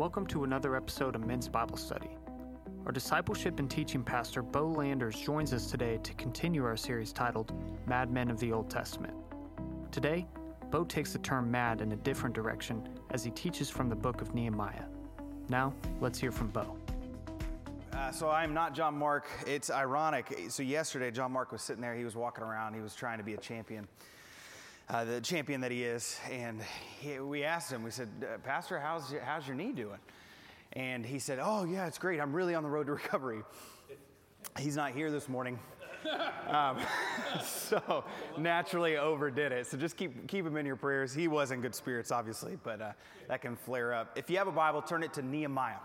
Welcome to another episode of Men's Bible Study. Our discipleship and teaching pastor, Bo Landers, joins us today to continue our series titled Mad Men of the Old Testament. Today, Bo takes the term mad in a different direction as he teaches from the book of Nehemiah. Now, let's hear from Bo. Uh, so I'm not John Mark. It's ironic. So yesterday, John Mark was sitting there. He was walking around. He was trying to be a champion uh, the champion that he is. And he, we asked him, we said, uh, Pastor, how's, how's your knee doing? And he said, Oh, yeah, it's great. I'm really on the road to recovery. He's not here this morning. um, so naturally overdid it. So just keep, keep him in your prayers. He was in good spirits, obviously, but uh, that can flare up. If you have a Bible, turn it to Nehemiah.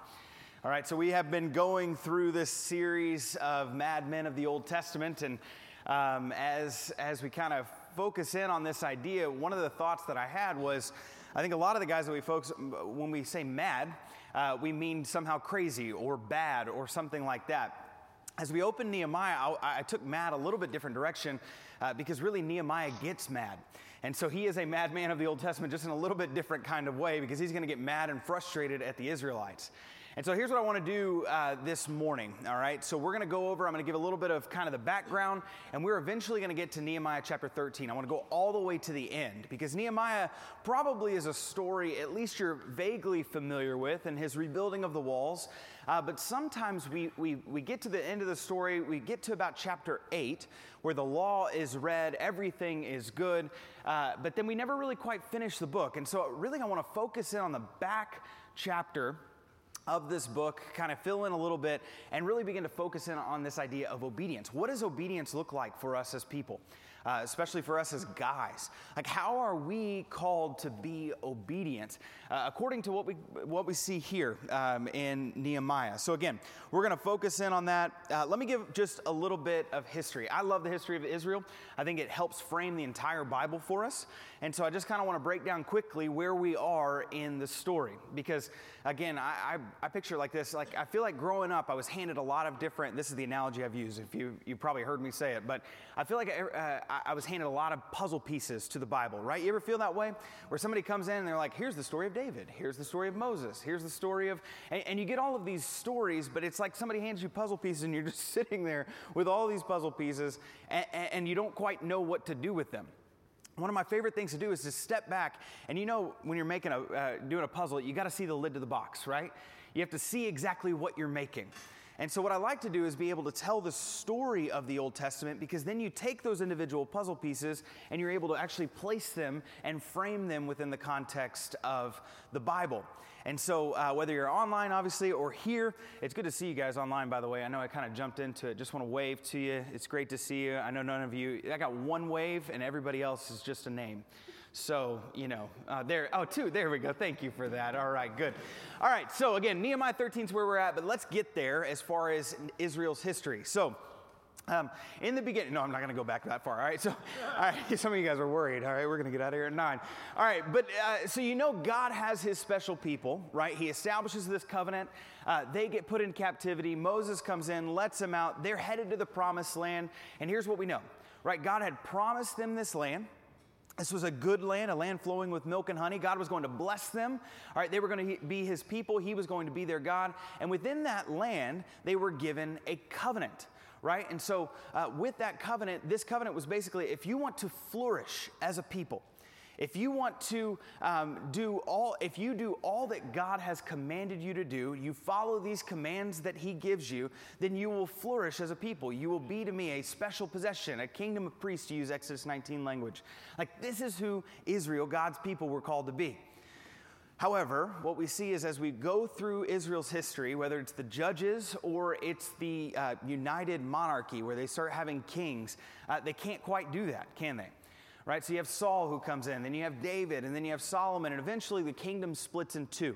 All right, so we have been going through this series of mad men of the Old Testament, and um, as, as we kind of focus in on this idea, one of the thoughts that I had was I think a lot of the guys that we focus, when we say mad, uh, we mean somehow crazy or bad or something like that. As we open Nehemiah, I, I took mad a little bit different direction uh, because really Nehemiah gets mad. And so he is a madman of the Old Testament, just in a little bit different kind of way because he's going to get mad and frustrated at the Israelites. And so here's what I want to do uh, this morning, all right? So we're going to go over, I'm going to give a little bit of kind of the background, and we're eventually going to get to Nehemiah chapter 13. I want to go all the way to the end because Nehemiah probably is a story at least you're vaguely familiar with and his rebuilding of the walls. Uh, but sometimes we, we, we get to the end of the story, we get to about chapter 8, where the law is read, everything is good, uh, but then we never really quite finish the book. And so, really, I want to focus in on the back chapter of this book, kind of fill in a little bit, and really begin to focus in on this idea of obedience. What does obedience look like for us as people? Uh, especially for us as guys. Like, how are we called to be obedient uh, according to what we, what we see here um, in Nehemiah? So, again, we're going to focus in on that. Uh, let me give just a little bit of history. I love the history of Israel, I think it helps frame the entire Bible for us. And so, I just kind of want to break down quickly where we are in the story because, again, I, I, I picture like this. Like, I feel like growing up, I was handed a lot of different, this is the analogy I've used, if you, you probably heard me say it, but I feel like uh, I, I was handed a lot of puzzle pieces to the Bible, right? You ever feel that way? Where somebody comes in and they're like, here's the story of David, here's the story of Moses, here's the story of, and, and you get all of these stories, but it's like somebody hands you puzzle pieces and you're just sitting there with all these puzzle pieces and, and you don't quite know what to do with them. One of my favorite things to do is to step back, and you know when you're making a uh, doing a puzzle, you got to see the lid to the box, right? You have to see exactly what you're making. And so, what I like to do is be able to tell the story of the Old Testament because then you take those individual puzzle pieces and you're able to actually place them and frame them within the context of the Bible. And so, uh, whether you're online, obviously, or here, it's good to see you guys online, by the way. I know I kind of jumped into it. Just want to wave to you. It's great to see you. I know none of you, I got one wave, and everybody else is just a name. So, you know, uh, there, oh, two, there we go. Thank you for that. All right, good. All right, so again, Nehemiah 13 is where we're at, but let's get there as far as Israel's history. So, um, in the beginning, no, I'm not going to go back that far. All right, so all right, some of you guys are worried. All right, we're going to get out of here at nine. All right, but uh, so you know, God has His special people, right? He establishes this covenant. Uh, they get put in captivity. Moses comes in, lets them out. They're headed to the promised land, and here's what we know, right? God had promised them this land. This was a good land, a land flowing with milk and honey. God was going to bless them. All right, they were going to be his people. He was going to be their God. And within that land, they were given a covenant, right? And so, uh, with that covenant, this covenant was basically if you want to flourish as a people, if you want to um, do all, if you do all that God has commanded you to do, you follow these commands that He gives you, then you will flourish as a people. You will be to me a special possession, a kingdom of priests, to use Exodus 19 language. Like this is who Israel, God's people, were called to be. However, what we see is as we go through Israel's history, whether it's the judges or it's the uh, united monarchy where they start having kings, uh, they can't quite do that, can they? Right? So you have Saul who comes in, then you have David, and then you have Solomon, and eventually the kingdom splits in two.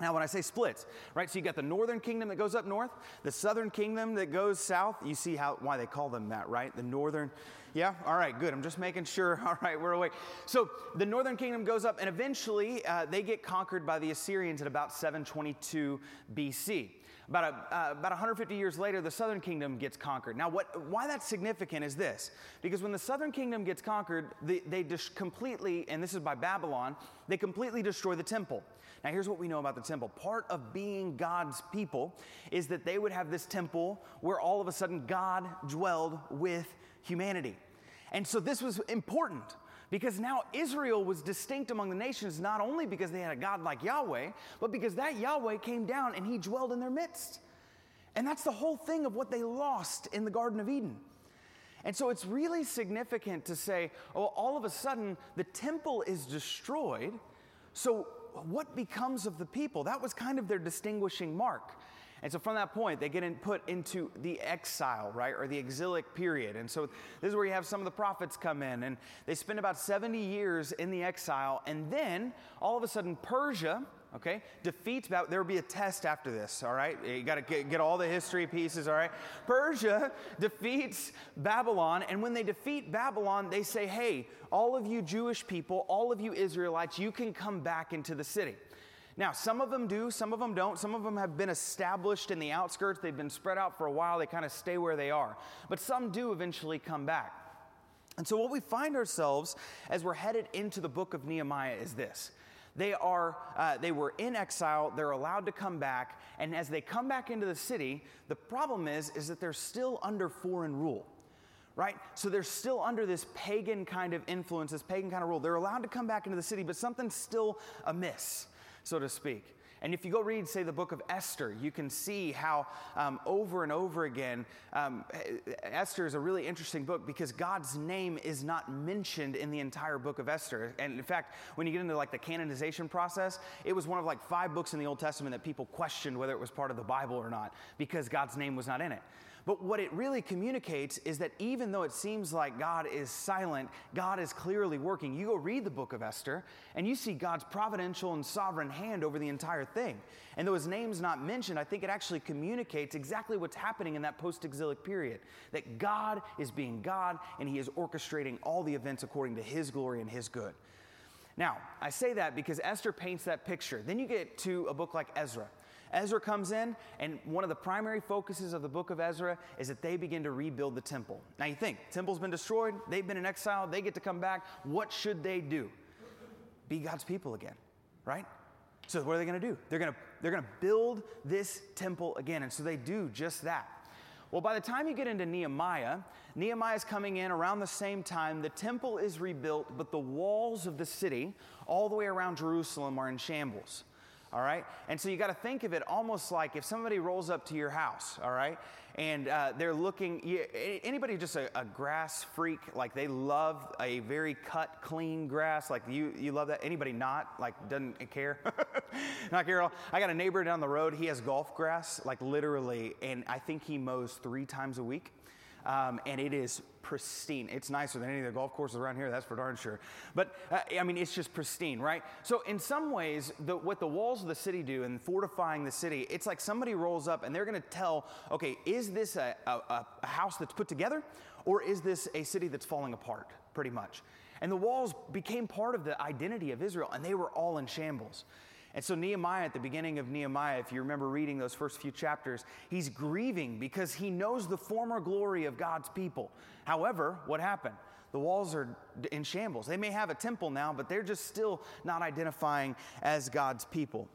Now, when I say splits, right, so you got the northern kingdom that goes up north, the southern kingdom that goes south. You see how why they call them that, right? The northern Yeah? All right, good. I'm just making sure. All right, we're awake. So the northern kingdom goes up, and eventually uh, they get conquered by the Assyrians at about 722 BC. About, a, uh, about 150 years later, the southern kingdom gets conquered. Now, what, why that's significant is this because when the southern kingdom gets conquered, they, they completely, and this is by Babylon, they completely destroy the temple. Now, here's what we know about the temple. Part of being God's people is that they would have this temple where all of a sudden God dwelled with humanity. And so this was important because now Israel was distinct among the nations not only because they had a God like Yahweh, but because that Yahweh came down and he dwelled in their midst. And that's the whole thing of what they lost in the Garden of Eden. And so it's really significant to say, oh, all of a sudden the temple is destroyed. So what becomes of the people? That was kind of their distinguishing mark. And so from that point, they get in, put into the exile, right, or the exilic period. And so this is where you have some of the prophets come in, and they spend about 70 years in the exile. And then all of a sudden, Persia, okay, defeats, there will be a test after this, all right? You got to get, get all the history pieces, all right? Persia defeats Babylon, and when they defeat Babylon, they say, hey, all of you Jewish people, all of you Israelites, you can come back into the city. Now, some of them do, some of them don't. Some of them have been established in the outskirts. They've been spread out for a while. They kind of stay where they are. But some do eventually come back. And so, what we find ourselves as we're headed into the book of Nehemiah is this. They, are, uh, they were in exile, they're allowed to come back, and as they come back into the city, the problem is, is that they're still under foreign rule right? So they're still under this pagan kind of influence, this pagan kind of rule. They're allowed to come back into the city, but something's still amiss so to speak. And if you go read, say, the book of Esther, you can see how um, over and over again, um, Esther is a really interesting book because God's name is not mentioned in the entire book of Esther. And in fact, when you get into like the canonization process, it was one of like five books in the Old Testament that people questioned whether it was part of the Bible or not because God's name was not in it. But what it really communicates is that even though it seems like God is silent, God is clearly working. You go read the book of Esther, and you see God's providential and sovereign hand over the entire thing. And though his name's not mentioned, I think it actually communicates exactly what's happening in that post exilic period that God is being God, and he is orchestrating all the events according to his glory and his good. Now, I say that because Esther paints that picture. Then you get to a book like Ezra. Ezra comes in, and one of the primary focuses of the book of Ezra is that they begin to rebuild the temple. Now you think, temple's been destroyed, they've been in exile, they get to come back. What should they do? Be God's people again, right? So what are they going to do? They're going to they're going to build this temple again, and so they do just that. Well, by the time you get into Nehemiah, Nehemiah is coming in around the same time. The temple is rebuilt, but the walls of the city, all the way around Jerusalem, are in shambles all right? And so you got to think of it almost like if somebody rolls up to your house, all right, and uh, they're looking, anybody just a, a, grass freak, like they love a very cut, clean grass, like you, you love that? Anybody not, like doesn't care? not care at all? I got a neighbor down the road, he has golf grass, like literally, and I think he mows three times a week. Um, and it is pristine. It's nicer than any of the golf courses around here, that's for darn sure. But uh, I mean, it's just pristine, right? So, in some ways, the, what the walls of the city do in fortifying the city, it's like somebody rolls up and they're going to tell, okay, is this a, a, a house that's put together or is this a city that's falling apart, pretty much? And the walls became part of the identity of Israel, and they were all in shambles. And so, Nehemiah, at the beginning of Nehemiah, if you remember reading those first few chapters, he's grieving because he knows the former glory of God's people. However, what happened? The walls are in shambles. They may have a temple now, but they're just still not identifying as God's people.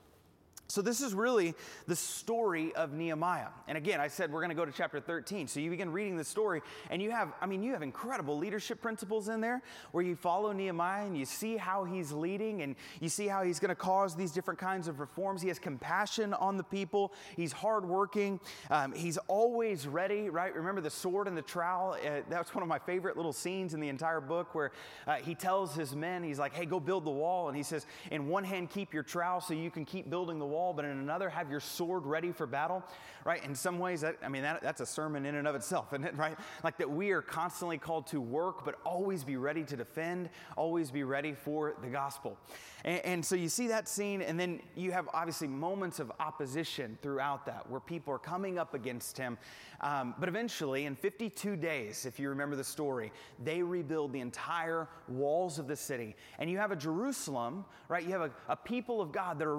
So, this is really the story of Nehemiah. And again, I said we're going to go to chapter 13. So, you begin reading the story, and you have, I mean, you have incredible leadership principles in there where you follow Nehemiah and you see how he's leading and you see how he's going to cause these different kinds of reforms. He has compassion on the people, he's hardworking, um, he's always ready, right? Remember the sword and the trowel? Uh, that's one of my favorite little scenes in the entire book where uh, he tells his men, he's like, hey, go build the wall. And he says, in one hand, keep your trowel so you can keep building the wall wall, but in another, have your sword ready for battle, right? In some ways, that, I mean, that, that's a sermon in and of itself, isn't it, right? Like that we are constantly called to work, but always be ready to defend, always be ready for the gospel. And, and so you see that scene, and then you have obviously moments of opposition throughout that where people are coming up against him. Um, but eventually, in 52 days, if you remember the story, they rebuild the entire walls of the city. And you have a Jerusalem, right? You have a, a people of God that are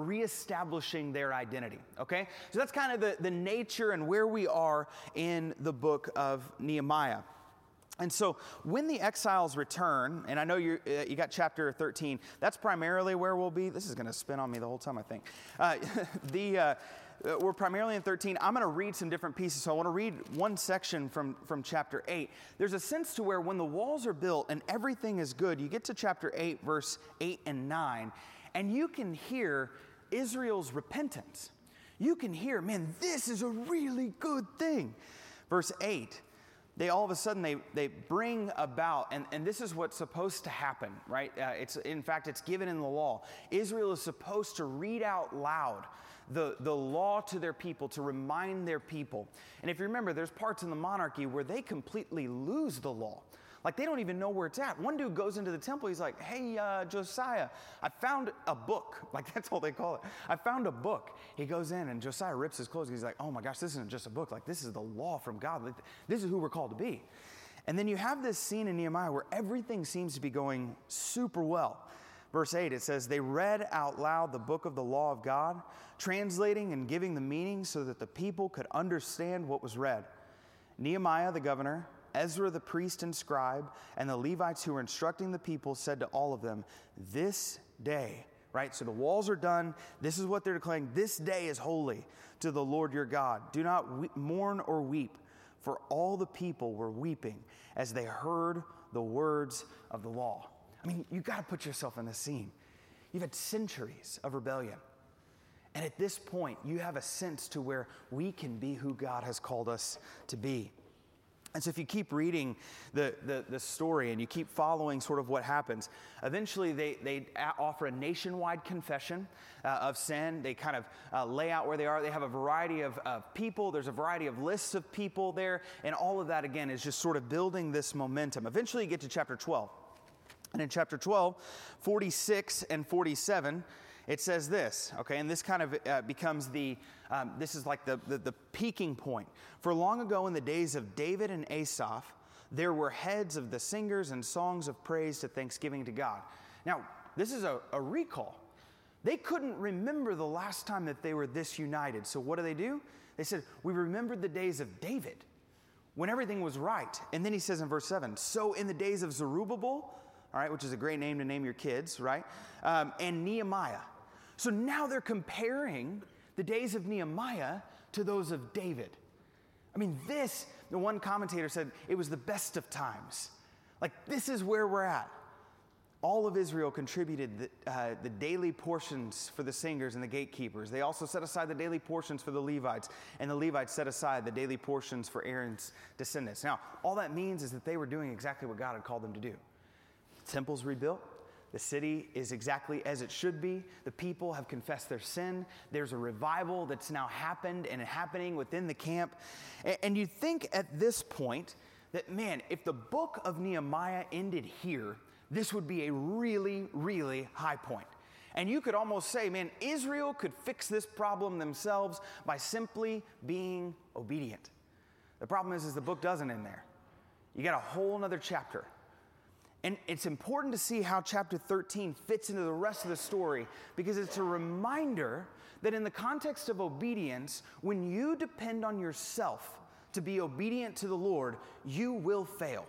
reestablishing their identity, okay? So that's kind of the, the nature and where we are in the book of Nehemiah. And so when the exiles return, and I know you uh, you got chapter 13, that's primarily where we'll be. This is going to spin on me the whole time, I think. Uh, the, uh, uh, we're primarily in 13. I'm going to read some different pieces. So I want to read one section from, from chapter 8. There's a sense to where when the walls are built and everything is good, you get to chapter 8, verse 8 and 9, and you can hear Israel's repentance. You can hear, man, this is a really good thing. Verse 8 they all of a sudden they, they bring about and, and this is what's supposed to happen right uh, it's in fact it's given in the law israel is supposed to read out loud the, the law to their people to remind their people and if you remember there's parts in the monarchy where they completely lose the law like they don't even know where it's at. One dude goes into the temple. He's like, "Hey, uh, Josiah, I found a book." Like that's all they call it. I found a book. He goes in and Josiah rips his clothes. He's like, "Oh my gosh, this isn't just a book. Like this is the law from God. Like, this is who we're called to be." And then you have this scene in Nehemiah where everything seems to be going super well. Verse 8, it says, They read out loud the book of the law of God, translating and giving the meaning so that the people could understand what was read. Nehemiah, the governor, Ezra the priest and scribe, and the Levites who were instructing the people said to all of them, This day, right? So the walls are done. This is what they're declaring. This day is holy to the Lord your God. Do not we- mourn or weep, for all the people were weeping as they heard the words of the law. I mean, you've got to put yourself in the scene. You've had centuries of rebellion. And at this point, you have a sense to where we can be who God has called us to be. And so, if you keep reading the, the, the, story and you keep following sort of what happens, eventually they, they offer a nationwide confession uh, of sin. They kind of uh, lay out where they are. They have a variety of, of people, there's a variety of lists of people there. And all of that, again, is just sort of building this momentum. Eventually, you get to chapter 12. And in chapter 12, 46 and 47, it says this, okay, and this kind of uh, becomes the, um, this is like the, the, the peaking point. For long ago in the days of David and Asaph, there were heads of the singers and songs of praise to thanksgiving to God. Now, this is a, a recall. They couldn't remember the last time that they were this united. So what do they do? They said, We remembered the days of David when everything was right. And then he says in verse 7 So in the days of Zerubbabel, all right, which is a great name to name your kids, right? Um, and Nehemiah. So now they're comparing the days of Nehemiah to those of David. I mean, this, the one commentator said, it was the best of times. Like, this is where we're at. All of Israel contributed the, uh, the, daily portions for the singers and the gatekeepers. They also set aside the daily portions for the Levites, and the Levites set aside the daily portions for Aaron's descendants. Now, all that means is that they were doing exactly what God had called them to do. The temple's rebuilt, the city is exactly as it should be. The people have confessed their sin. There's a revival that's now happened and happening within the camp. And you think at this point that, man, if the book of Nehemiah ended here, this would be a really, really high point. And you could almost say, man, Israel could fix this problem themselves by simply being obedient. The problem is, is the book doesn't end there. You got a whole other chapter. And it's important to see how chapter 13 fits into the rest of the story because it's a reminder that in the context of obedience, when you depend on yourself to be obedient to the Lord, you will fail.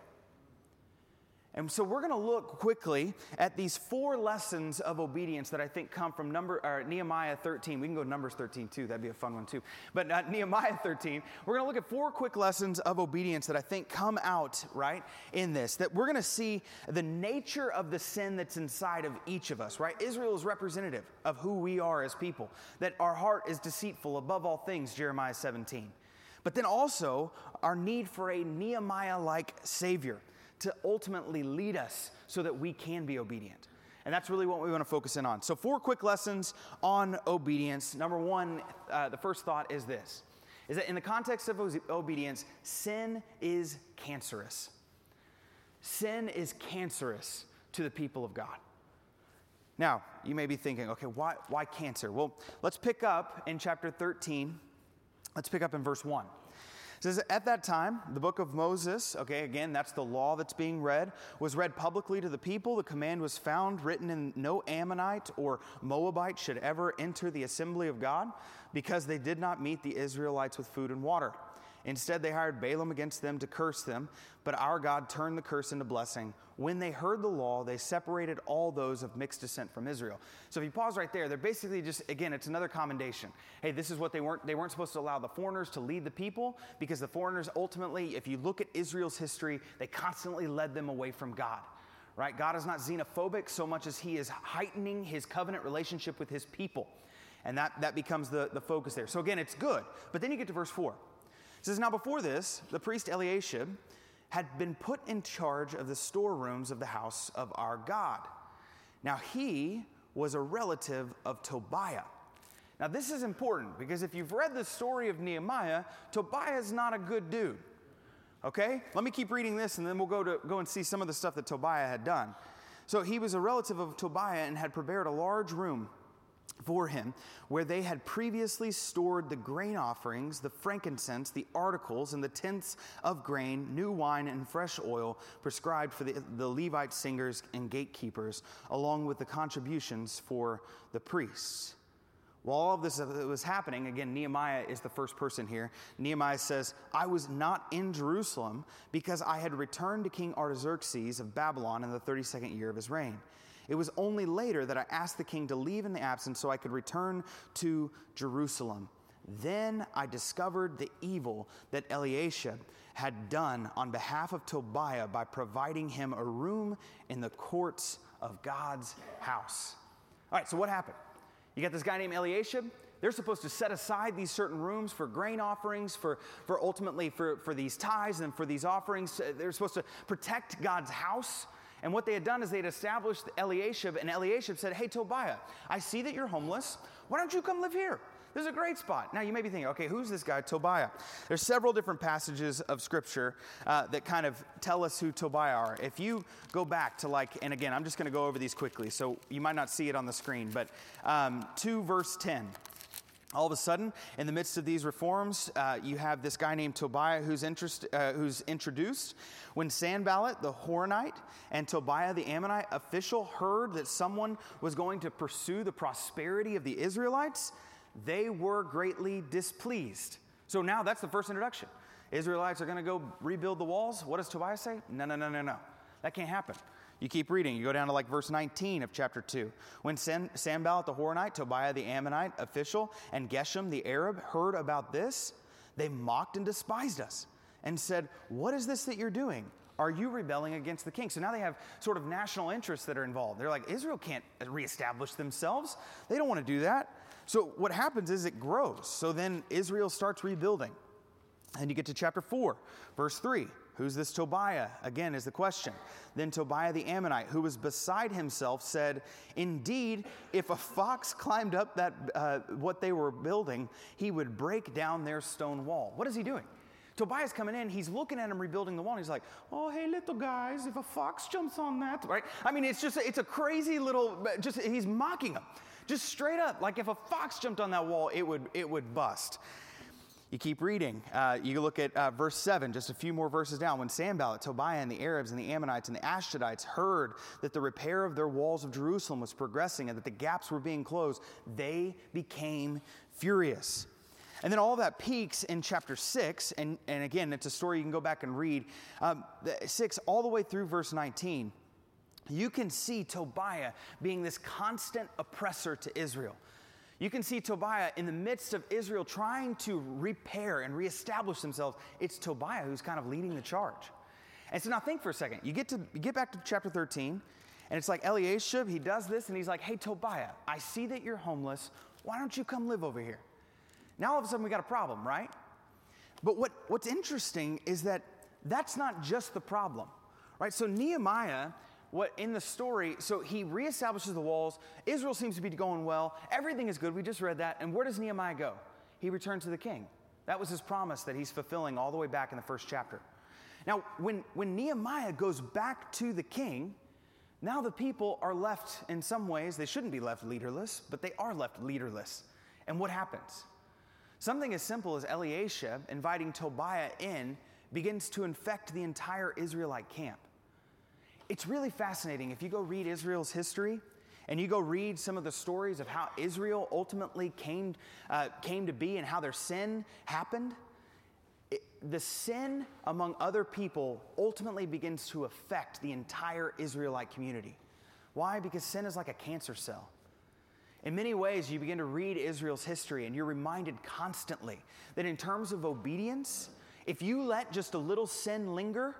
And so we're going to look quickly at these four lessons of obedience that I think come from number or Nehemiah 13. We can go Numbers 13 too. That'd be a fun one too. But uh, Nehemiah 13, we're going to look at four quick lessons of obedience that I think come out right in this. That we're going to see the nature of the sin that's inside of each of us. Right? Israel is representative of who we are as people. That our heart is deceitful above all things. Jeremiah 17. But then also our need for a Nehemiah-like Savior to ultimately lead us so that we can be obedient. And that's really what we want to focus in on. So, four quick lessons on obedience. Number one, uh, the first thought is this is that in the context of obedience, sin is cancerous. Sin is cancerous to the people of God. Now, you may be thinking, okay, why, why cancer? Well, let's pick up in chapter 13. Let's pick up in verse 1. Says, At that time, the book of Moses, okay, again, that's the law that's being read, was read publicly to the people. The command was found written in no Ammonite or Moabite should ever enter the assembly of God because they did not meet the Israelites with food and water. Instead, they hired Balaam against them to curse them, but our God turned the curse into blessing. When they heard the law, they separated all those of mixed descent from Israel. So if you pause right there, they're basically just again, it's another commendation. Hey, this is what they weren't they weren't supposed to allow the foreigners to lead the people because the foreigners ultimately, if you look at Israel's history, they constantly led them away from God right? God is not xenophobic so much as he is heightening his covenant relationship with his people. And that, that becomes the, the focus there. So again, it's good. But then you get to verse 4 says, Now before this, the priest Eliashib had been put in charge of the storerooms of the house of our God. Now he was a relative of Tobiah. Now this is important because if you've read the story of Nehemiah, Tobiah is not a good dude. Okay? Let me keep reading this and then we'll go to go and see some of the stuff that Tobiah had done. So he was a relative of Tobiah and had prepared a large room for him, where they had previously stored the grain offerings, the frankincense, the articles, and the tenths of grain, new wine, and fresh oil prescribed for the, the Levite singers and gatekeepers, along with the contributions for the priests. While all of this was happening, again, Nehemiah is the first person here. Nehemiah says, I was not in Jerusalem because I had returned to King Artaxerxes of Babylon in the 32nd year of his reign. It was only later that I asked the king to leave in the absence so I could return to Jerusalem. Then I discovered the evil that Eliashib had done on behalf of Tobiah by providing him a room in the courts of God's house. All right, so what happened? You got this guy named Eliashib. They're supposed to set aside these certain rooms for grain offerings, for, for ultimately for, for these tithes and for these offerings. They're supposed to protect God's house. And what they had done is they had established Eliashib, and Eliashib said, Hey, Tobiah, I see that you're homeless. Why don't you come live here? This is a great spot. Now, you may be thinking, okay, who's this guy, Tobiah? There's several different passages of scripture uh, that kind of tell us who Tobiah are. If you go back to, like, and again, I'm just going to go over these quickly, so you might not see it on the screen, but um, 2 verse 10. All of a sudden, in the midst of these reforms, uh, you have this guy named Tobiah who's, interest, uh, who's introduced. When Sanballat, the Horonite, and Tobiah, the Ammonite official, heard that someone was going to pursue the prosperity of the Israelites, they were greatly displeased. So now that's the first introduction. Israelites are going to go rebuild the walls. What does Tobiah say? No, no, no, no, no. That can't happen. You keep reading. You go down to like verse 19 of chapter 2. When San, the Horonite, Tobiah the Ammonite official, and Geshem the Arab heard about this, they mocked and despised us and said, What is this that you're doing? Are you rebelling against the king? So now they have sort of national interests that are involved. They're like, Israel can't reestablish themselves. They don't want to do that. So what happens is it grows. So then Israel starts rebuilding. And you get to chapter 4, verse 3. Who's this Tobiah? Again, is the question. Then Tobiah the Ammonite, who was beside himself, said, Indeed, if a fox climbed up that uh, what they were building, he would break down their stone wall. What is he doing? Tobiah's coming in, he's looking at him rebuilding the wall, and he's like, Oh, hey, little guys, if a fox jumps on that, right? I mean, it's just, it's a crazy little, just, he's mocking him. Just straight up, like if a fox jumped on that wall, it would, it would bust. You keep reading. Uh, you look at uh, verse 7, just a few more verses down. When Sanballat, Tobiah, and the Arabs, and the Ammonites, and the Ashdodites heard that the repair of their walls of Jerusalem was progressing and that the gaps were being closed, they became furious. And then all that peaks in chapter 6, and, and again, it's a story you can go back and read. Um, 6 all the way through verse 19. You can see Tobiah being this constant oppressor to Israel. You can see Tobiah in the midst of Israel trying to repair and reestablish themselves. It's Tobiah who's kind of leading the charge. And so now think for a second. You get to you get back to chapter 13, and it's like Eliashib, he does this, and he's like, Hey, Tobiah, I see that you're homeless. Why don't you come live over here? Now all of a sudden we got a problem, right? But what, what's interesting is that that's not just the problem, right? So Nehemiah what in the story, so he reestablishes the walls. Israel seems to be going well. Everything is good. We just read that. And where does Nehemiah go? He returns to the king. That was his promise that he's fulfilling all the way back in the first chapter. Now, when, when Nehemiah goes back to the king, now the people are left in some ways, they shouldn't be left leaderless, but they are left leaderless. And what happens? Something as simple as Eliashib inviting Tobiah in begins to infect the entire Israelite camp. It's really fascinating. If you go read Israel's history and you go read some of the stories of how Israel ultimately came, uh, came to be and how their sin happened, it, the sin among other people ultimately begins to affect the entire Israelite community. Why? Because sin is like a cancer cell. In many ways, you begin to read Israel's history and you're reminded constantly that in terms of obedience, if you let just a little sin linger,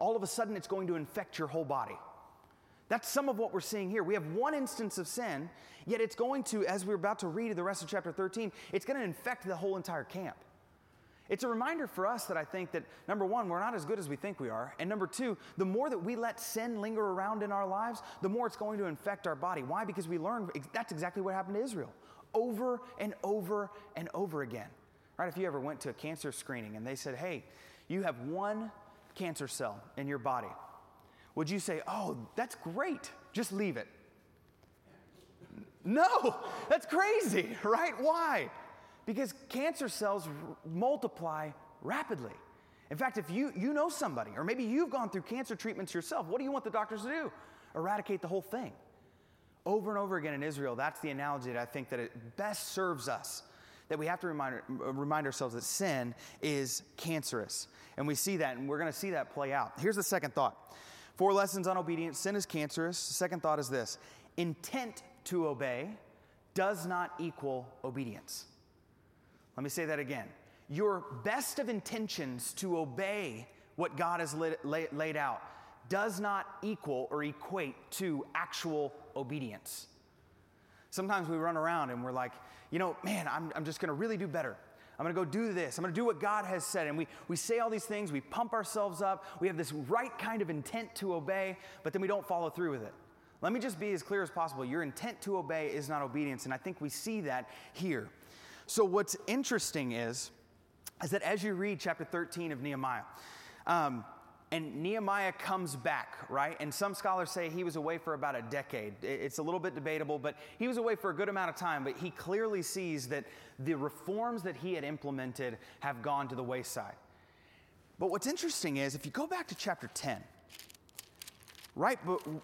all of a sudden it's going to infect your whole body. That's some of what we're seeing here. We have one instance of sin, yet it's going to, as we're about to read in the rest of chapter 13, it's going to infect the whole entire camp. It's a reminder for us that I think that number one, we're not as good as we think we are. And number two, the more that we let sin linger around in our lives, the more it's going to infect our body. Why? Because we learn that's exactly what happened to Israel over and over and over again. Right? If you ever went to a cancer screening and they said, hey, you have one cancer cell in your body, would you say, oh, that's great, just leave it? No, that's crazy, right? Why? Because cancer cells r- multiply rapidly. In fact, if you, you know somebody, or maybe you've gone through cancer treatments yourself, what do you want the doctors to do? Eradicate the whole thing. Over and over again in Israel, that's the analogy that I think that it best serves us. That we have to remind, remind ourselves that sin is cancerous. And we see that, and we're going to see that play out. Here's the second thought Four lessons on obedience sin is cancerous. The second thought is this intent to obey does not equal obedience. Let me say that again. Your best of intentions to obey what God has laid, laid out does not equal or equate to actual obedience. Sometimes we run around and we're like, you know, man, I'm, I'm just going to really do better. I'm going to go do this. I'm going to do what God has said. And we, we say all these things, we pump ourselves up, we have this right kind of intent to obey, but then we don't follow through with it. Let me just be as clear as possible. Your intent to obey is not obedience. And I think we see that here. So, what's interesting is, is that as you read chapter 13 of Nehemiah, um, and Nehemiah comes back, right? And some scholars say he was away for about a decade. It's a little bit debatable, but he was away for a good amount of time. But he clearly sees that the reforms that he had implemented have gone to the wayside. But what's interesting is if you go back to chapter 10, right,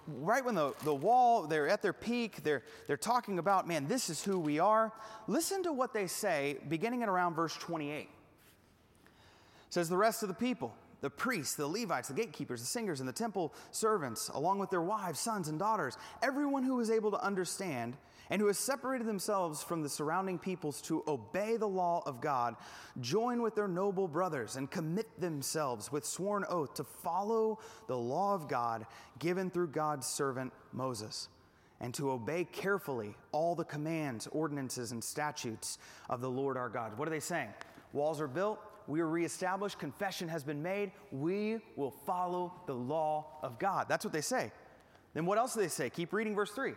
right when the, the wall, they're at their peak, they're, they're talking about, man, this is who we are. Listen to what they say beginning at around verse 28. It says, The rest of the people, the priests, the Levites, the gatekeepers, the singers, and the temple servants, along with their wives, sons, and daughters, everyone who was able to understand and who has separated themselves from the surrounding peoples to obey the law of God, join with their noble brothers and commit themselves with sworn oath to follow the law of God given through God's servant Moses, and to obey carefully all the commands, ordinances, and statutes of the Lord our God. What are they saying? Walls are built, we are reestablished, confession has been made, we will follow the law of God. That's what they say. Then what else do they say? Keep reading verse 3.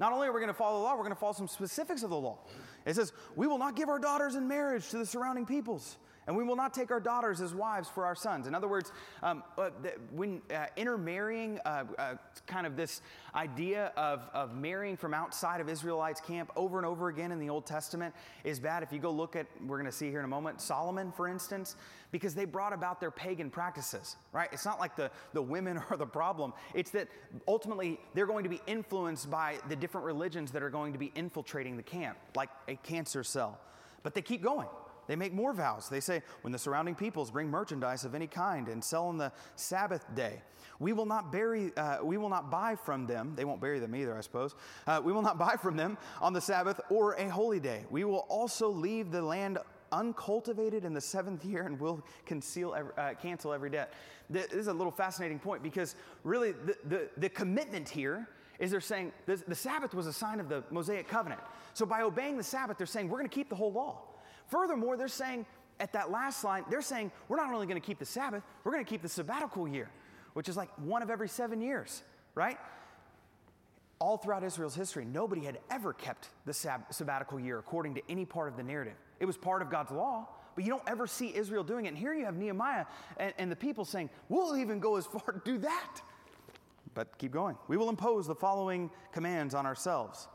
Not only are we going to follow the law, we're going to follow some specifics of the law. It says, We will not give our daughters in marriage to the surrounding peoples, and we will not take our daughters as wives for our sons. In other words, um, uh, when uh, intermarrying, uh, uh, kind of this idea of, of marrying from outside of Israelites' camp over and over again in the Old Testament is bad. If you go look at, we're going to see here in a moment, Solomon, for instance, because they brought about their pagan practices, right? It's not like the, the women are the problem. It's that ultimately they're going to be influenced by the different religions that are going to be infiltrating the camp, like a cancer cell. But they keep going. They make more vows. They say, when the surrounding peoples bring merchandise of any kind and sell on the Sabbath day, we will not bury, uh, we will not buy from them. They won't bury them either, I suppose. Uh, we will not buy from them on the Sabbath or a holy day. We will also leave the land uncultivated in the seventh year and will conceal, uh, cancel every debt. This is a little fascinating point because really the, the, the commitment here is they're saying the, the Sabbath was a sign of the Mosaic covenant. So by obeying the Sabbath, they're saying we're going to keep the whole law. Furthermore, they're saying at that last line, they're saying we're not only going to keep the Sabbath, we're going to keep the sabbatical year, which is like one of every seven years. right? All throughout Israel's history, nobody had ever kept the sab- sabbatical year according to any part of the narrative. It was part of God's law, but you don't ever see Israel doing it. And here you have Nehemiah and, and the people saying, We'll even go as far to do that. But keep going. We will impose the following commands on ourselves.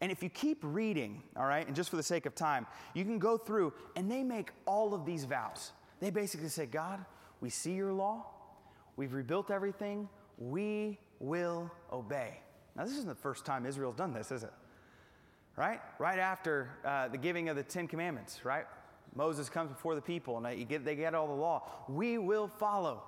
And if you keep reading, all right, and just for the sake of time, you can go through and they make all of these vows. They basically say, God, we see your law, we've rebuilt everything, we will obey. Now, this isn't the first time Israel's done this, is it? Right? Right after uh, the giving of the Ten Commandments, right? Moses comes before the people and they get, they get all the law. We will follow.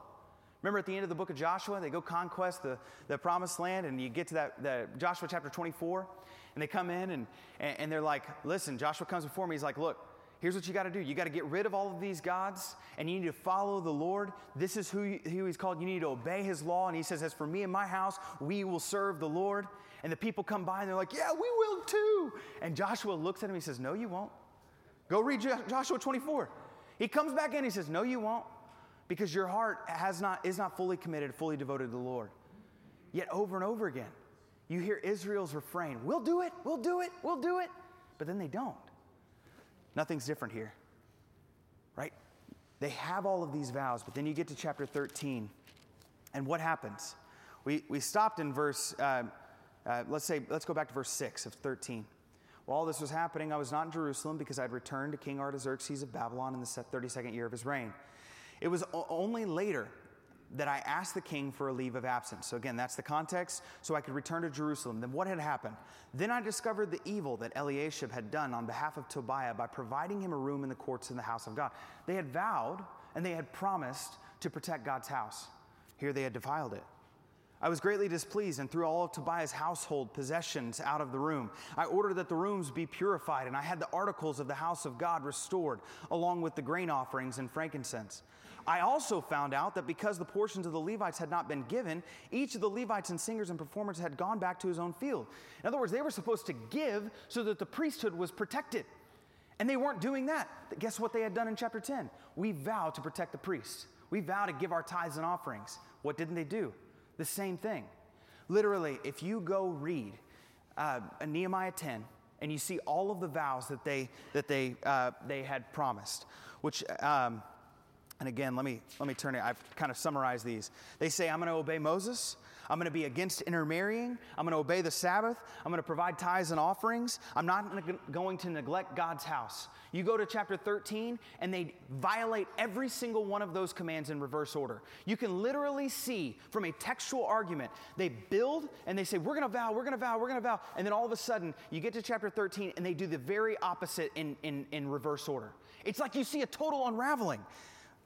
Remember at the end of the book of Joshua, they go conquest the, the promised land, and you get to that the Joshua chapter 24, and they come in and, and they're like, listen, Joshua comes before me, he's like, look, here's what you got to do. You got to get rid of all of these gods and you need to follow the Lord. This is who, who he's called. You need to obey his law. And he says, As for me and my house, we will serve the Lord. And the people come by and they're like, Yeah, we will too. And Joshua looks at him. He says, No, you won't. Go read Joshua 24. He comes back in. He says, No, you won't. Because your heart has not, is not fully committed, fully devoted to the Lord. Yet over and over again, you hear Israel's refrain We'll do it, we'll do it, we'll do it. But then they don't. Nothing's different here, right? They have all of these vows, but then you get to chapter 13, and what happens? We, we stopped in verse, uh, uh, let's say, let's go back to verse 6 of 13. While this was happening, I was not in Jerusalem because I had returned to King Artaxerxes of Babylon in the 32nd year of his reign. It was only later that I asked the king for a leave of absence. So, again, that's the context, so I could return to Jerusalem. Then, what had happened? Then I discovered the evil that Eliashib had done on behalf of Tobiah by providing him a room in the courts in the house of God. They had vowed and they had promised to protect God's house. Here they had defiled it. I was greatly displeased and threw all of Tobiah's household possessions out of the room. I ordered that the rooms be purified, and I had the articles of the house of God restored, along with the grain offerings and frankincense. I also found out that because the portions of the Levites had not been given, each of the Levites and singers and performers had gone back to his own field. In other words, they were supposed to give so that the priesthood was protected. And they weren't doing that. Guess what they had done in chapter 10? We vow to protect the priests. We vow to give our tithes and offerings. What didn't they do? The same thing. Literally, if you go read uh, Nehemiah 10 and you see all of the vows that they, that they, uh, they had promised, which um, and again, let me, let me turn it, I've kind of summarized these. They say, I'm going to obey Moses. I'm going to be against intermarrying. I'm going to obey the Sabbath. I'm going to provide tithes and offerings. I'm not going to neglect God's house. You go to chapter 13, and they violate every single one of those commands in reverse order. You can literally see from a textual argument, they build and they say, We're going to vow, we're going to vow, we're going to vow. And then all of a sudden, you get to chapter 13, and they do the very opposite in, in, in reverse order. It's like you see a total unraveling.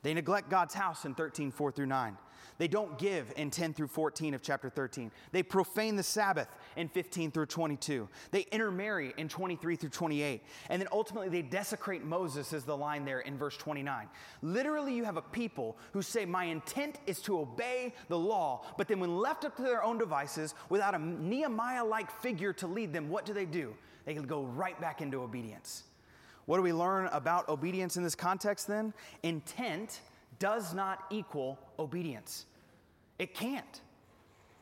They neglect God's house in 13, 4 through 9. They don't give in 10 through 14 of chapter 13. They profane the Sabbath in 15 through 22. They intermarry in 23 through 28. And then ultimately they desecrate Moses, is the line there in verse 29. Literally, you have a people who say, My intent is to obey the law, but then when left up to their own devices, without a Nehemiah like figure to lead them, what do they do? They go right back into obedience. What do we learn about obedience in this context then? Intent does not equal obedience. It can't.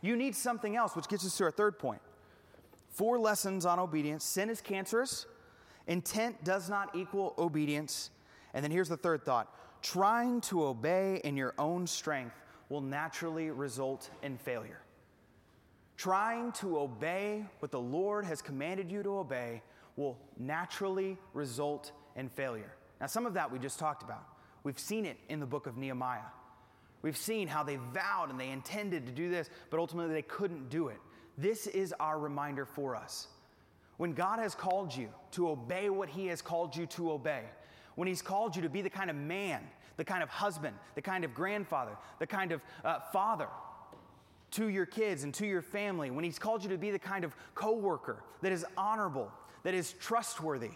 You need something else, which gets us to our third point. Four lessons on obedience sin is cancerous, intent does not equal obedience. And then here's the third thought trying to obey in your own strength will naturally result in failure. Trying to obey what the Lord has commanded you to obey will naturally result in failure. Now, some of that we just talked about. We've seen it in the book of Nehemiah. We've seen how they vowed and they intended to do this, but ultimately they couldn't do it. This is our reminder for us. When God has called you to obey what He has called you to obey, when He's called you to be the kind of man, the kind of husband, the kind of grandfather, the kind of uh, father to your kids and to your family, when He's called you to be the kind of coworker that is honorable, that is trustworthy.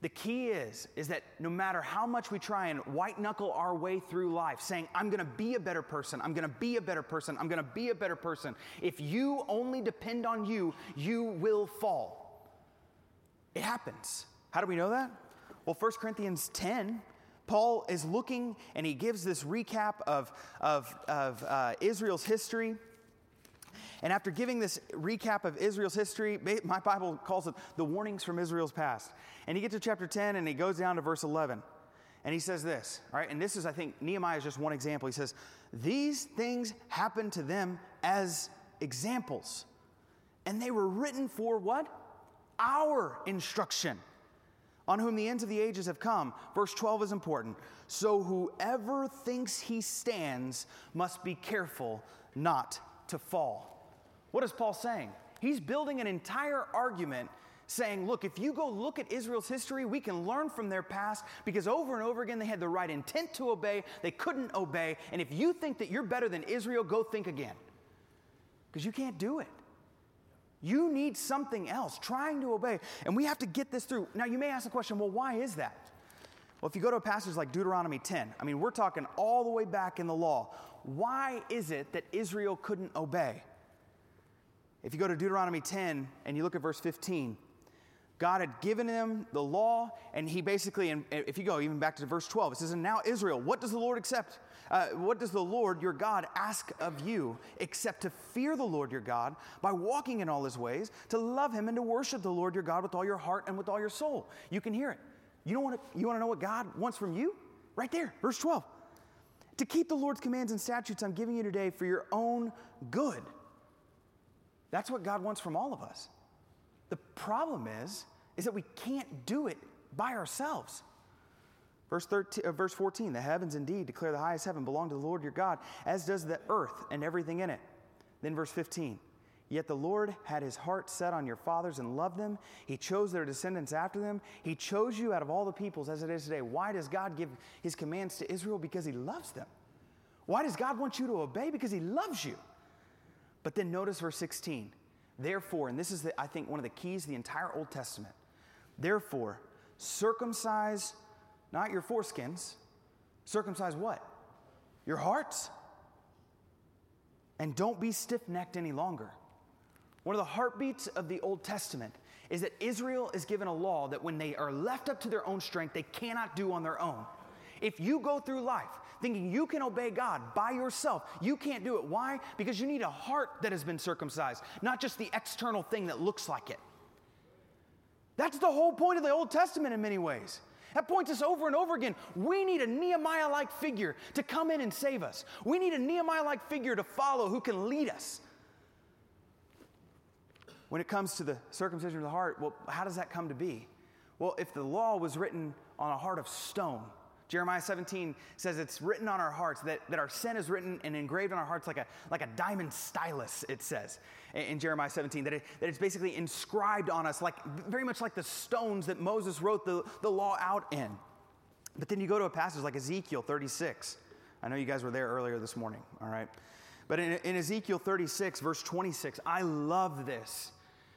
The key is is that no matter how much we try and white knuckle our way through life saying I'm going to be a better person, I'm going to be a better person, I'm going to be a better person, if you only depend on you, you will fall. It happens. How do we know that? Well, 1 Corinthians 10 Paul is looking and he gives this recap of, of, of uh, Israel's history And after giving this recap of Israel's history, my Bible calls it the warnings from Israel's past. And he gets to chapter 10 and he goes down to verse 11. And he says this, all right? And this is, I think, Nehemiah is just one example. He says, These things happened to them as examples. And they were written for what? Our instruction, on whom the ends of the ages have come. Verse 12 is important. So whoever thinks he stands must be careful not to fall. What is Paul saying? He's building an entire argument saying, look, if you go look at Israel's history, we can learn from their past because over and over again they had the right intent to obey, they couldn't obey. And if you think that you're better than Israel, go think again because you can't do it. You need something else, trying to obey. And we have to get this through. Now, you may ask the question well, why is that? Well, if you go to a passage like Deuteronomy 10, I mean, we're talking all the way back in the law. Why is it that Israel couldn't obey? If you go to Deuteronomy 10 and you look at verse 15, God had given them the law, and he basically, and if you go even back to verse 12, it says, And now Israel, what does the Lord accept? Uh, what does the Lord your God ask of you except to fear the Lord your God by walking in all his ways, to love him and to worship the Lord your God with all your heart and with all your soul? You can hear it. You, don't want to, you want to know what God wants from you? Right there, verse 12. To keep the Lord's commands and statutes I'm giving you today for your own good. That's what God wants from all of us. The problem is, is that we can't do it by ourselves. Verse, 13, uh, verse 14 The heavens indeed declare the highest heaven belong to the Lord your God, as does the earth and everything in it. Then verse 15 Yet the Lord had his heart set on your fathers and loved them. He chose their descendants after them. He chose you out of all the peoples as it is today. Why does God give his commands to Israel? Because he loves them. Why does God want you to obey? Because he loves you. But then notice verse 16. Therefore, and this is, the, I think, one of the keys to the entire Old Testament. Therefore, circumcise not your foreskins, circumcise what? Your hearts. And don't be stiff necked any longer. One of the heartbeats of the Old Testament is that Israel is given a law that when they are left up to their own strength, they cannot do on their own. If you go through life thinking you can obey God by yourself, you can't do it. Why? Because you need a heart that has been circumcised, not just the external thing that looks like it. That's the whole point of the Old Testament in many ways. That points us over and over again. We need a Nehemiah like figure to come in and save us. We need a Nehemiah like figure to follow who can lead us. When it comes to the circumcision of the heart, well, how does that come to be? Well, if the law was written on a heart of stone, Jeremiah 17 says it's written on our hearts, that, that our sin is written and engraved on our hearts like a, like a diamond stylus, it says in, in Jeremiah 17, that, it, that it's basically inscribed on us, like very much like the stones that Moses wrote the, the law out in. But then you go to a passage like Ezekiel 36. I know you guys were there earlier this morning, all right? But in, in Ezekiel 36, verse 26, I love this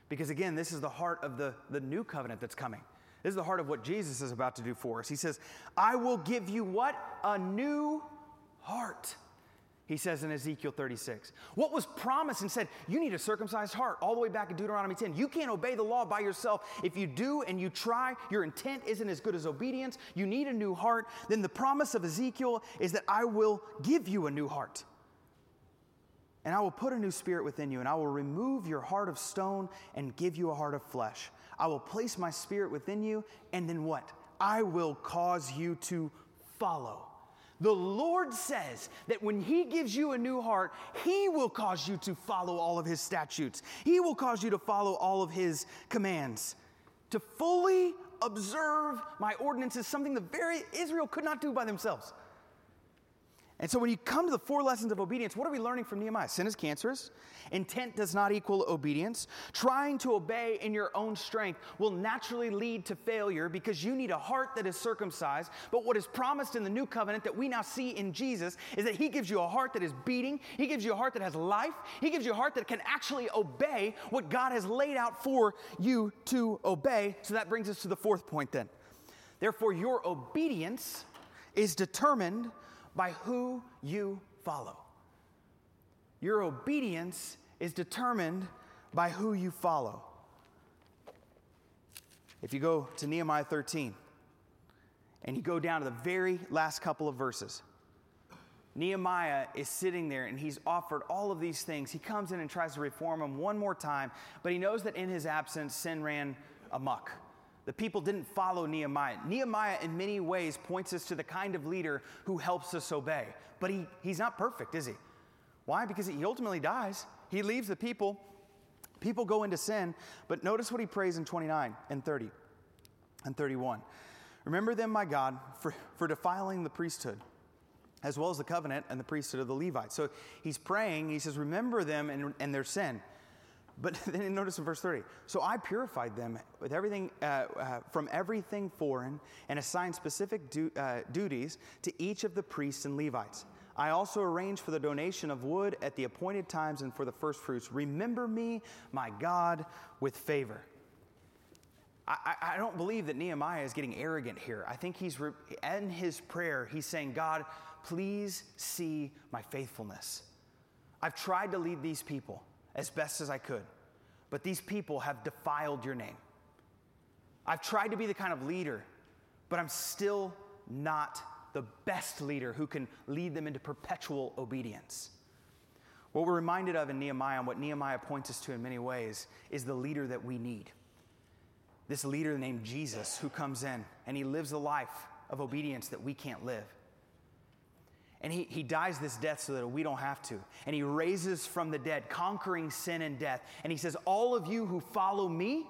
because, again, this is the heart of the, the new covenant that's coming. This is the heart of what Jesus is about to do for us. He says, I will give you what? A new heart. He says in Ezekiel 36. What was promised and said, you need a circumcised heart, all the way back in Deuteronomy 10. You can't obey the law by yourself. If you do and you try, your intent isn't as good as obedience. You need a new heart. Then the promise of Ezekiel is that I will give you a new heart. And I will put a new spirit within you, and I will remove your heart of stone and give you a heart of flesh. I will place my spirit within you, and then what? I will cause you to follow. The Lord says that when He gives you a new heart, He will cause you to follow all of His statutes. He will cause you to follow all of His commands. To fully observe my ordinances, something the very Israel could not do by themselves. And so when you come to the four lessons of obedience, what are we learning from Nehemiah? Sin is cancerous. Intent does not equal obedience. Trying to obey in your own strength will naturally lead to failure because you need a heart that is circumcised. But what is promised in the new covenant that we now see in Jesus is that He gives you a heart that is beating, He gives you a heart that has life, He gives you a heart that can actually obey what God has laid out for you to obey. So that brings us to the fourth point then. Therefore, your obedience is determined by who you follow. Your obedience is determined by who you follow. If you go to Nehemiah 13 and you go down to the very last couple of verses, Nehemiah is sitting there and he's offered all of these things. He comes in and tries to reform them one more time, but he knows that in his absence, sin ran amok. The people didn't follow Nehemiah. Nehemiah, in many ways, points us to the kind of leader who helps us obey. But he, he's not perfect, is he? Why? Because he ultimately dies. He leaves the people. People go into sin. But notice what he prays in 29 and 30 and 31. Remember them, my God, for, for defiling the priesthood, as well as the covenant and the priesthood of the Levites. So he's praying. He says, Remember them and, and their sin. But then notice in verse 30 so I purified them with everything uh, uh, from everything foreign and assigned specific du- uh, duties to each of the priests and Levites. I also arranged for the donation of wood at the appointed times and for the first fruits. Remember me, my God, with favor. I, I don't believe that Nehemiah is getting arrogant here. I think he's re- in his prayer, he's saying, God, please see my faithfulness. I've tried to lead these people as best as I could. But these people have defiled your name. I've tried to be the kind of leader, but I'm still not the best leader who can lead them into perpetual obedience. What we're reminded of in Nehemiah, and what Nehemiah points us to in many ways, is the leader that we need. This leader named Jesus who comes in and he lives a life of obedience that we can't live. And he, he dies this death so that we don't have to. And he raises from the dead, conquering sin and death. And he says, All of you who follow me,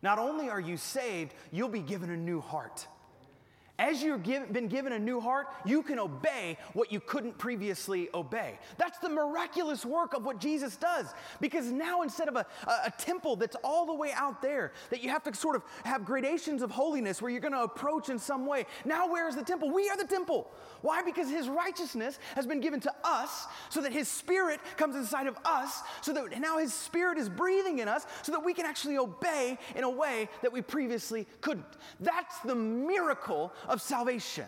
not only are you saved, you'll be given a new heart. As you've been given a new heart, you can obey what you couldn't previously obey. That's the miraculous work of what Jesus does. Because now, instead of a, a, temple that's all the way out there, that you have to sort of have gradations of holiness where you're going to approach in some way, now where is the temple? We are the temple. Why? Because his righteousness has been given to us so that his spirit comes inside of us, so that now his spirit is breathing in us so that we can actually obey in a way that we previously couldn't. That's the miracle of salvation.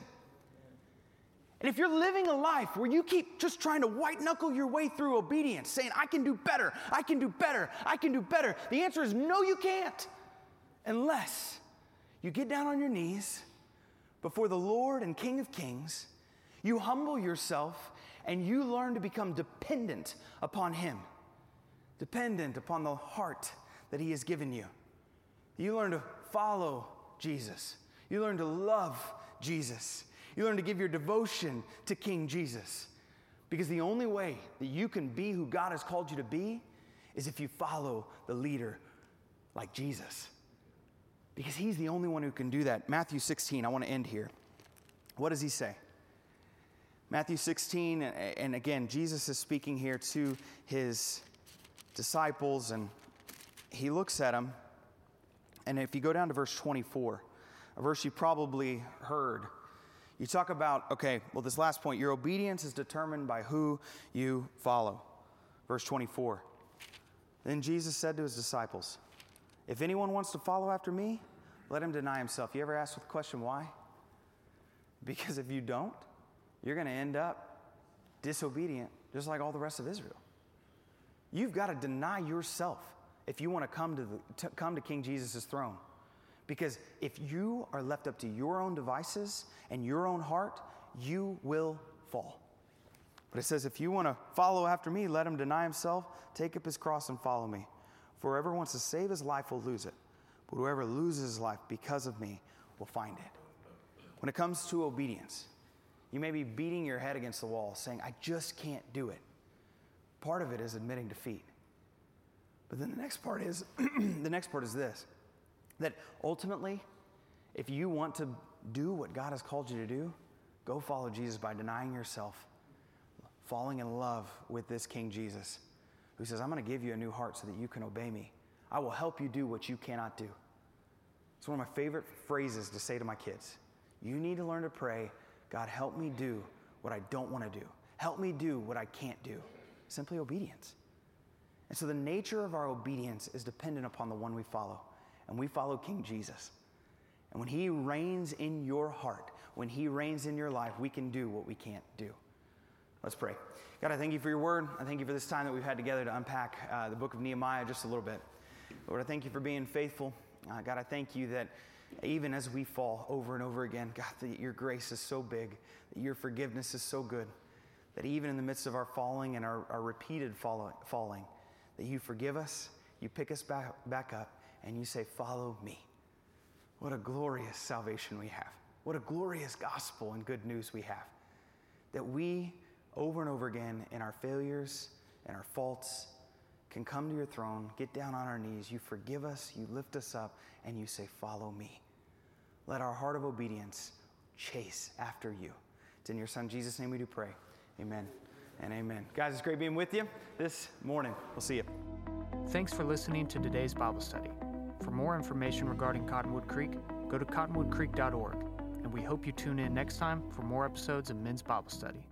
And if you're living a life where you keep just trying to white knuckle your way through obedience, saying, I can do better, I can do better, I can do better, the answer is no, you can't. Unless you get down on your knees before the Lord and King of Kings, you humble yourself, and you learn to become dependent upon Him, dependent upon the heart that He has given you. You learn to follow Jesus. You learn to love Jesus. You learn to give your devotion to King Jesus. Because the only way that you can be who God has called you to be is if you follow the leader like Jesus. Because he's the only one who can do that. Matthew 16, I want to end here. What does he say? Matthew 16, and again, Jesus is speaking here to his disciples, and he looks at them. And if you go down to verse 24, a verse you probably heard. You talk about, okay, well, this last point, your obedience is determined by who you follow. Verse 24. Then Jesus said to his disciples, If anyone wants to follow after me, let him deny himself. You ever ask the question why? Because if you don't, you're going to end up disobedient, just like all the rest of Israel. You've got to deny yourself if you want to come to, the, to come to King Jesus' throne. Because if you are left up to your own devices and your own heart, you will fall. But it says, if you want to follow after me, let him deny himself, take up his cross, and follow me. For whoever wants to save his life will lose it. But whoever loses his life because of me will find it. When it comes to obedience, you may be beating your head against the wall saying, I just can't do it. Part of it is admitting defeat. But then the next part is the next part is this that ultimately, if you want to do what God has called you to do, go follow Jesus by denying yourself, falling in love with this King Jesus, who says, I'm going to give you a new heart so that you can obey me. I will help you do what you cannot do. It's one of my favorite phrases to say to my kids. You need to learn to pray, God, help me do what I don't want to do. Help me do what I can't do. Simply obedience. And so the nature of our obedience is dependent upon the one we follow and we follow King Jesus. And when He reigns in your heart, when He reigns in your life, we can do what we can't do. Let's pray. God, I thank you for your word. I thank you for this time that we've had together to unpack uh, the book of Nehemiah just a little bit. Lord, I thank you for being faithful. Uh, God, I thank you that even as we fall over and over again, God, that your grace is so big, that your forgiveness is so good, that even in the midst of our falling and our, our repeated falling, that you forgive us, you pick us back, back up, and you say, Follow me. What a glorious salvation we have. What a glorious gospel and good news we have. That we, over and over again, in our failures and our faults, can come to your throne, get down on our knees, you forgive us, you lift us up, and you say, Follow me. Let our heart of obedience chase after you. It's in your Son Jesus' name we do pray. Amen and amen. Guys, it's great being with you this morning. We'll see you. Thanks for listening to today's Bible study. For more information regarding Cottonwood Creek, go to cottonwoodcreek.org, and we hope you tune in next time for more episodes of Men's Bible Study.